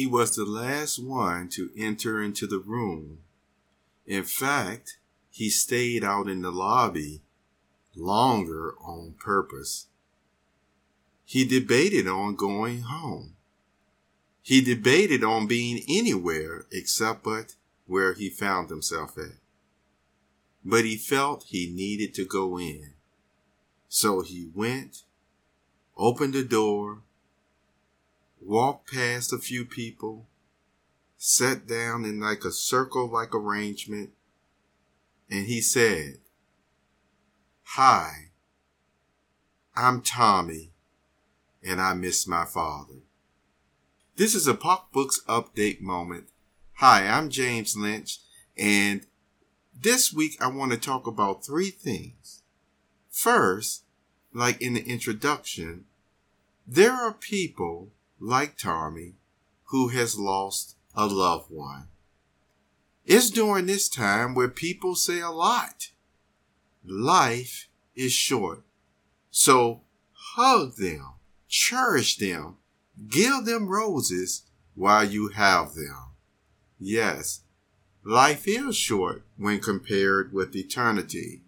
he was the last one to enter into the room. In fact, he stayed out in the lobby longer on purpose. He debated on going home. He debated on being anywhere except but where he found himself at. But he felt he needed to go in. So he went, opened the door, walked past a few people, sat down in like a circle like arrangement, and he said, Hi, I'm Tommy, and I miss my father. This is a Pocbooks Update moment. Hi, I'm James Lynch, and this week I want to talk about three things. First, like in the introduction, there are people like Tommy who has lost a loved one. It's during this time where people say a lot. Life is short. So hug them, cherish them, give them roses while you have them. Yes, life is short when compared with eternity.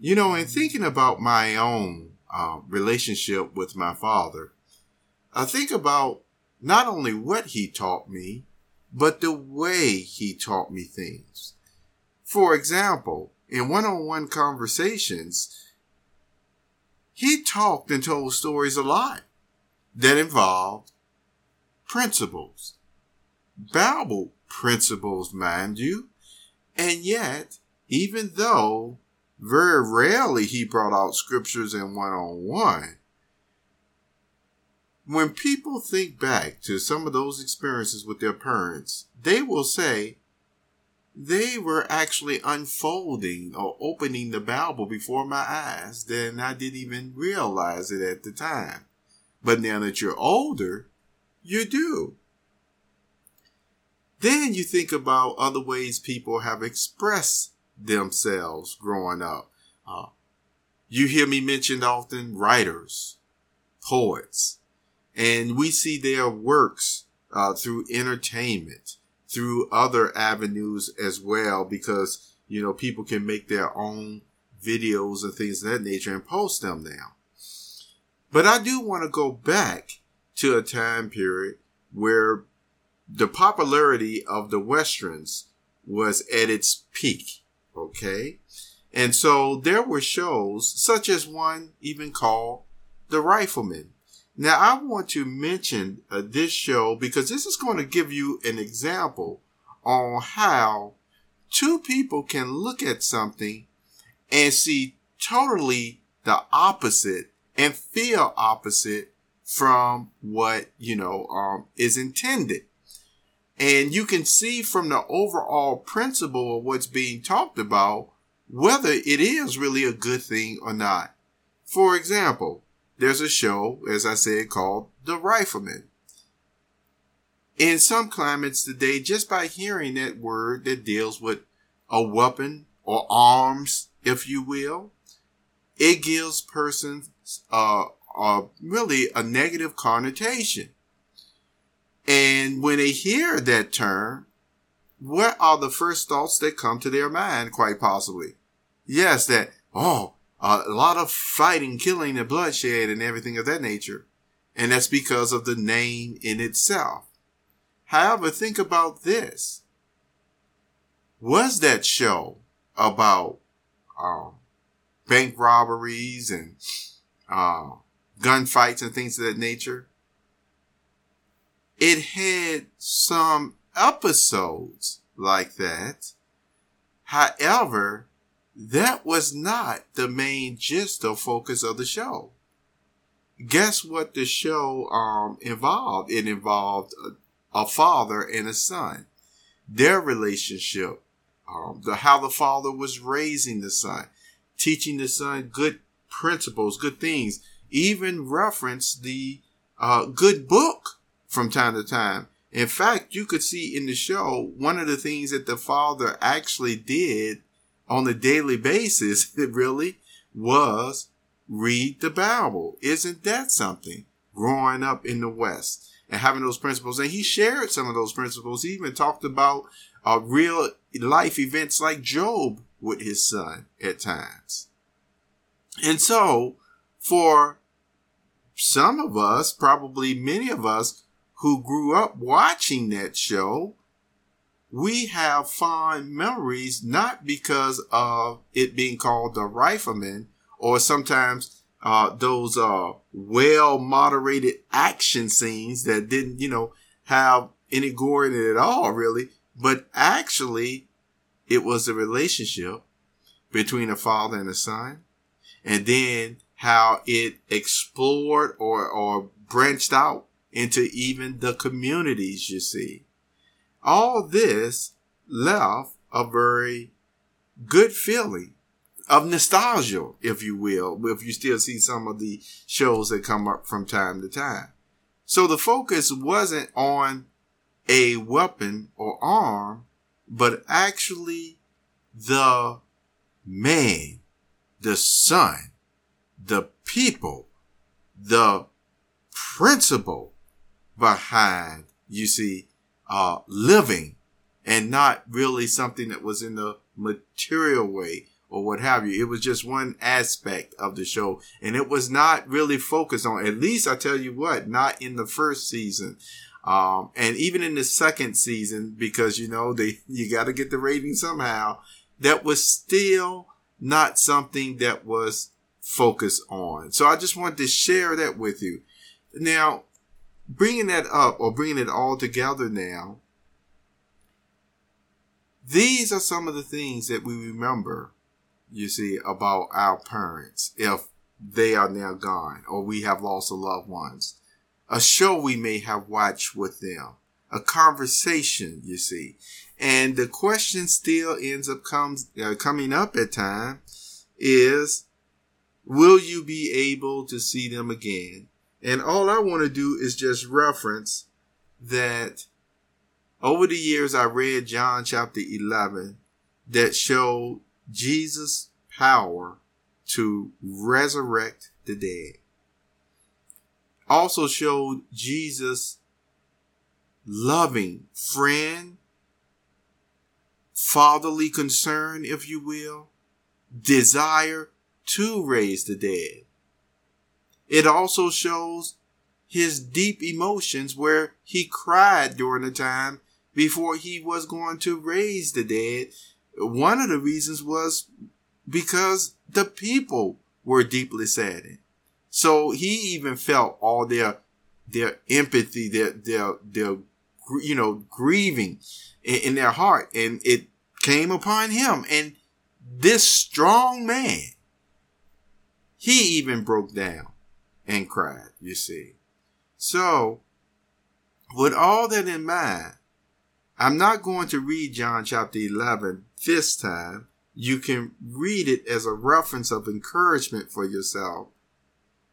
You know, in thinking about my own uh, relationship with my father, I think about not only what he taught me, but the way he taught me things. For example, in one on one conversations, he talked and told stories a lot that involved principles, Bible principles, mind you. And yet, even though very rarely he brought out scriptures in one on one, when people think back to some of those experiences with their parents, they will say they were actually unfolding or opening the Bible before my eyes. Then I didn't even realize it at the time. But now that you're older, you do. Then you think about other ways people have expressed themselves growing up. Uh, you hear me mentioned often writers, poets, and we see their works uh, through entertainment, through other avenues as well, because, you know, people can make their own videos and things of that nature and post them now. But I do want to go back to a time period where the popularity of the Westerns was at its peak. Okay. And so there were shows such as one even called The Rifleman now, I want to mention uh, this show because this is going to give you an example on how two people can look at something and see totally the opposite and feel opposite from what, you know, um, is intended. And you can see from the overall principle of what's being talked about whether it is really a good thing or not. For example, there's a show, as I said, called The Rifleman. In some climates today, just by hearing that word that deals with a weapon or arms, if you will, it gives persons uh, uh, really a negative connotation. And when they hear that term, what are the first thoughts that come to their mind, quite possibly? Yes, that, oh, a lot of fighting, killing, and bloodshed and everything of that nature. And that's because of the name in itself. However, think about this. Was that show about um, bank robberies and uh, gunfights and things of that nature? It had some episodes like that. However, that was not the main gist or focus of the show. Guess what the show um, involved? It involved a, a, father and a son, their relationship, um, the how the father was raising the son, teaching the son good principles, good things, even reference the uh, good book from time to time. In fact, you could see in the show one of the things that the father actually did on a daily basis, it really was read the Bible. Isn't that something? Growing up in the West. and having those principles. And he shared some of those principles. He even talked about uh, real life events like Job with his son at times. And so, for some of us, probably many of us who grew up watching that show, we have fond memories not because of it being called the Rifleman or sometimes uh, those uh, well moderated action scenes that didn't, you know, have any gore in it at all, really. But actually, it was a relationship between a father and a son. And then how it explored or, or branched out into even the communities, you see. All this left a very good feeling of nostalgia, if you will, if you still see some of the shows that come up from time to time. So the focus wasn't on a weapon or arm, but actually the man, the son, the people, the principle behind, you see, uh, living and not really something that was in the material way or what have you. It was just one aspect of the show and it was not really focused on, at least I tell you what, not in the first season. Um, and even in the second season, because you know, they, you got to get the rating somehow, that was still not something that was focused on. So I just wanted to share that with you. Now, bringing that up or bringing it all together now, these are some of the things that we remember, you see, about our parents if they are now gone or we have lost a loved ones. A show we may have watched with them, a conversation, you see. And the question still ends up comes uh, coming up at times is will you be able to see them again? And all I want to do is just reference that over the years I read John chapter 11 that showed Jesus' power to resurrect the dead. Also showed Jesus' loving friend, fatherly concern, if you will, desire to raise the dead. It also shows his deep emotions where he cried during the time before he was going to raise the dead. One of the reasons was because the people were deeply saddened. So he even felt all their their empathy, their their their you know grieving in, in their heart, and it came upon him. And this strong man, he even broke down and cried. You see, so with all that in mind, I'm not going to read John chapter 11 this time. You can read it as a reference of encouragement for yourself.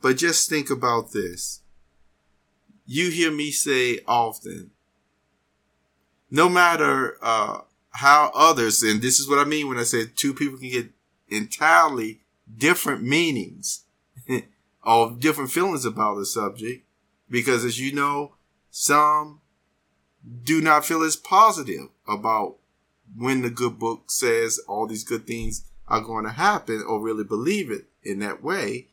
But just think about this. You hear me say often, no matter uh, how others, and this is what I mean when I say two people can get entirely different meanings or different feelings about the subject, because as you know, some do not feel as positive about when the good book says all these good things are going to happen or really believe it in that way.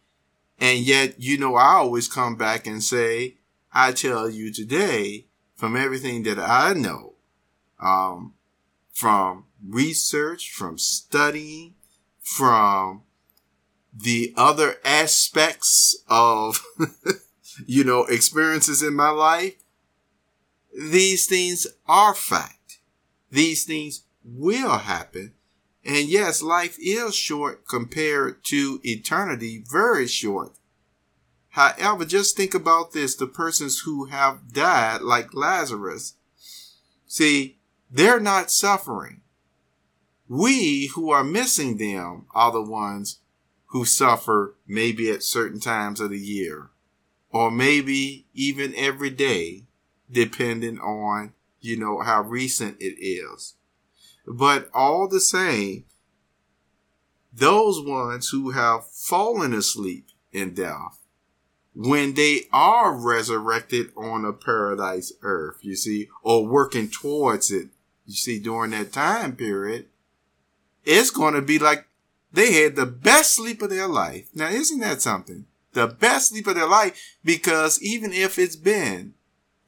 And yet, you know, I always come back and say, I tell you today, from everything that I know, um, from research, from studying, from the other aspects of, you know, experiences in my life, these things are fact. These things will happen. And yes, life is short compared to eternity, very short. However, just think about this the persons who have died, like Lazarus, see, they're not suffering. We who are missing them are the ones who suffer maybe at certain times of the year, or maybe even every day depending on, you know, how recent it is. But all the same, those ones who have fallen asleep in death when they are resurrected on a paradise earth, you see, or working towards it, you see, during that time period, it's going to be like they had the best sleep of their life. Now, isn't that something? The best sleep of their life because even if it's been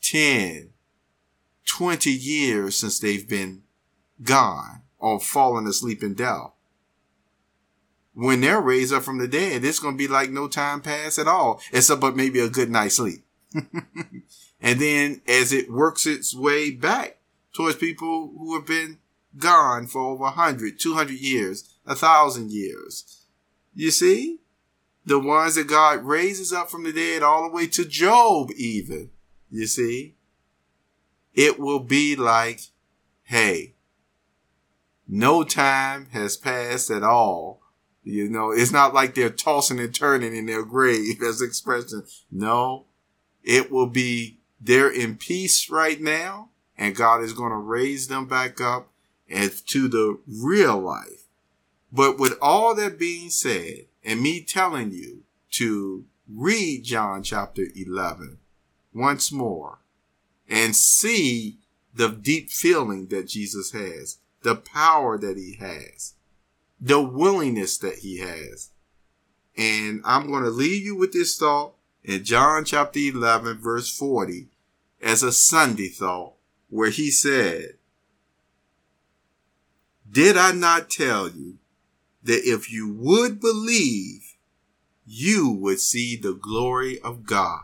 10, 20 years since they've been gone or fallen asleep in death, when they're raised up from the dead, it's going to be like no time passed at all, except but maybe a good night's sleep. and then as it works its way back towards people who have been gone for over 100, 200 years, a thousand years. You see? The ones that God raises up from the dead all the way to Job even. You see? It will be like, hey, no time has passed at all. You know, it's not like they're tossing and turning in their grave as expression. No, it will be they're in peace right now and God is going to raise them back up and to the real life. But with all that being said, and me telling you to read John chapter 11 once more and see the deep feeling that Jesus has, the power that he has, the willingness that he has. And I'm going to leave you with this thought in John chapter 11 verse 40 as a Sunday thought where he said, did I not tell you that if you would believe, you would see the glory of God?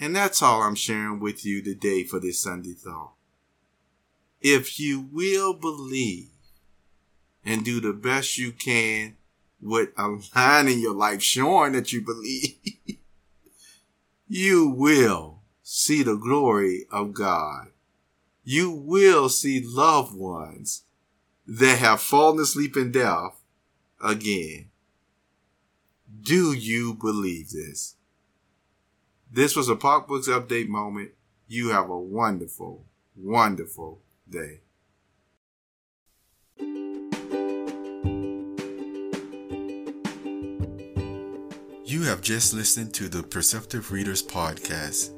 And that's all I'm sharing with you today for this Sunday thought. If you will believe and do the best you can with a line in your life, showing that you believe, you will see the glory of God. You will see loved ones that have fallen asleep in death again. Do you believe this? This was a Pocbooks Update moment. You have a wonderful, wonderful day. You have just listened to the Perceptive Readers Podcast.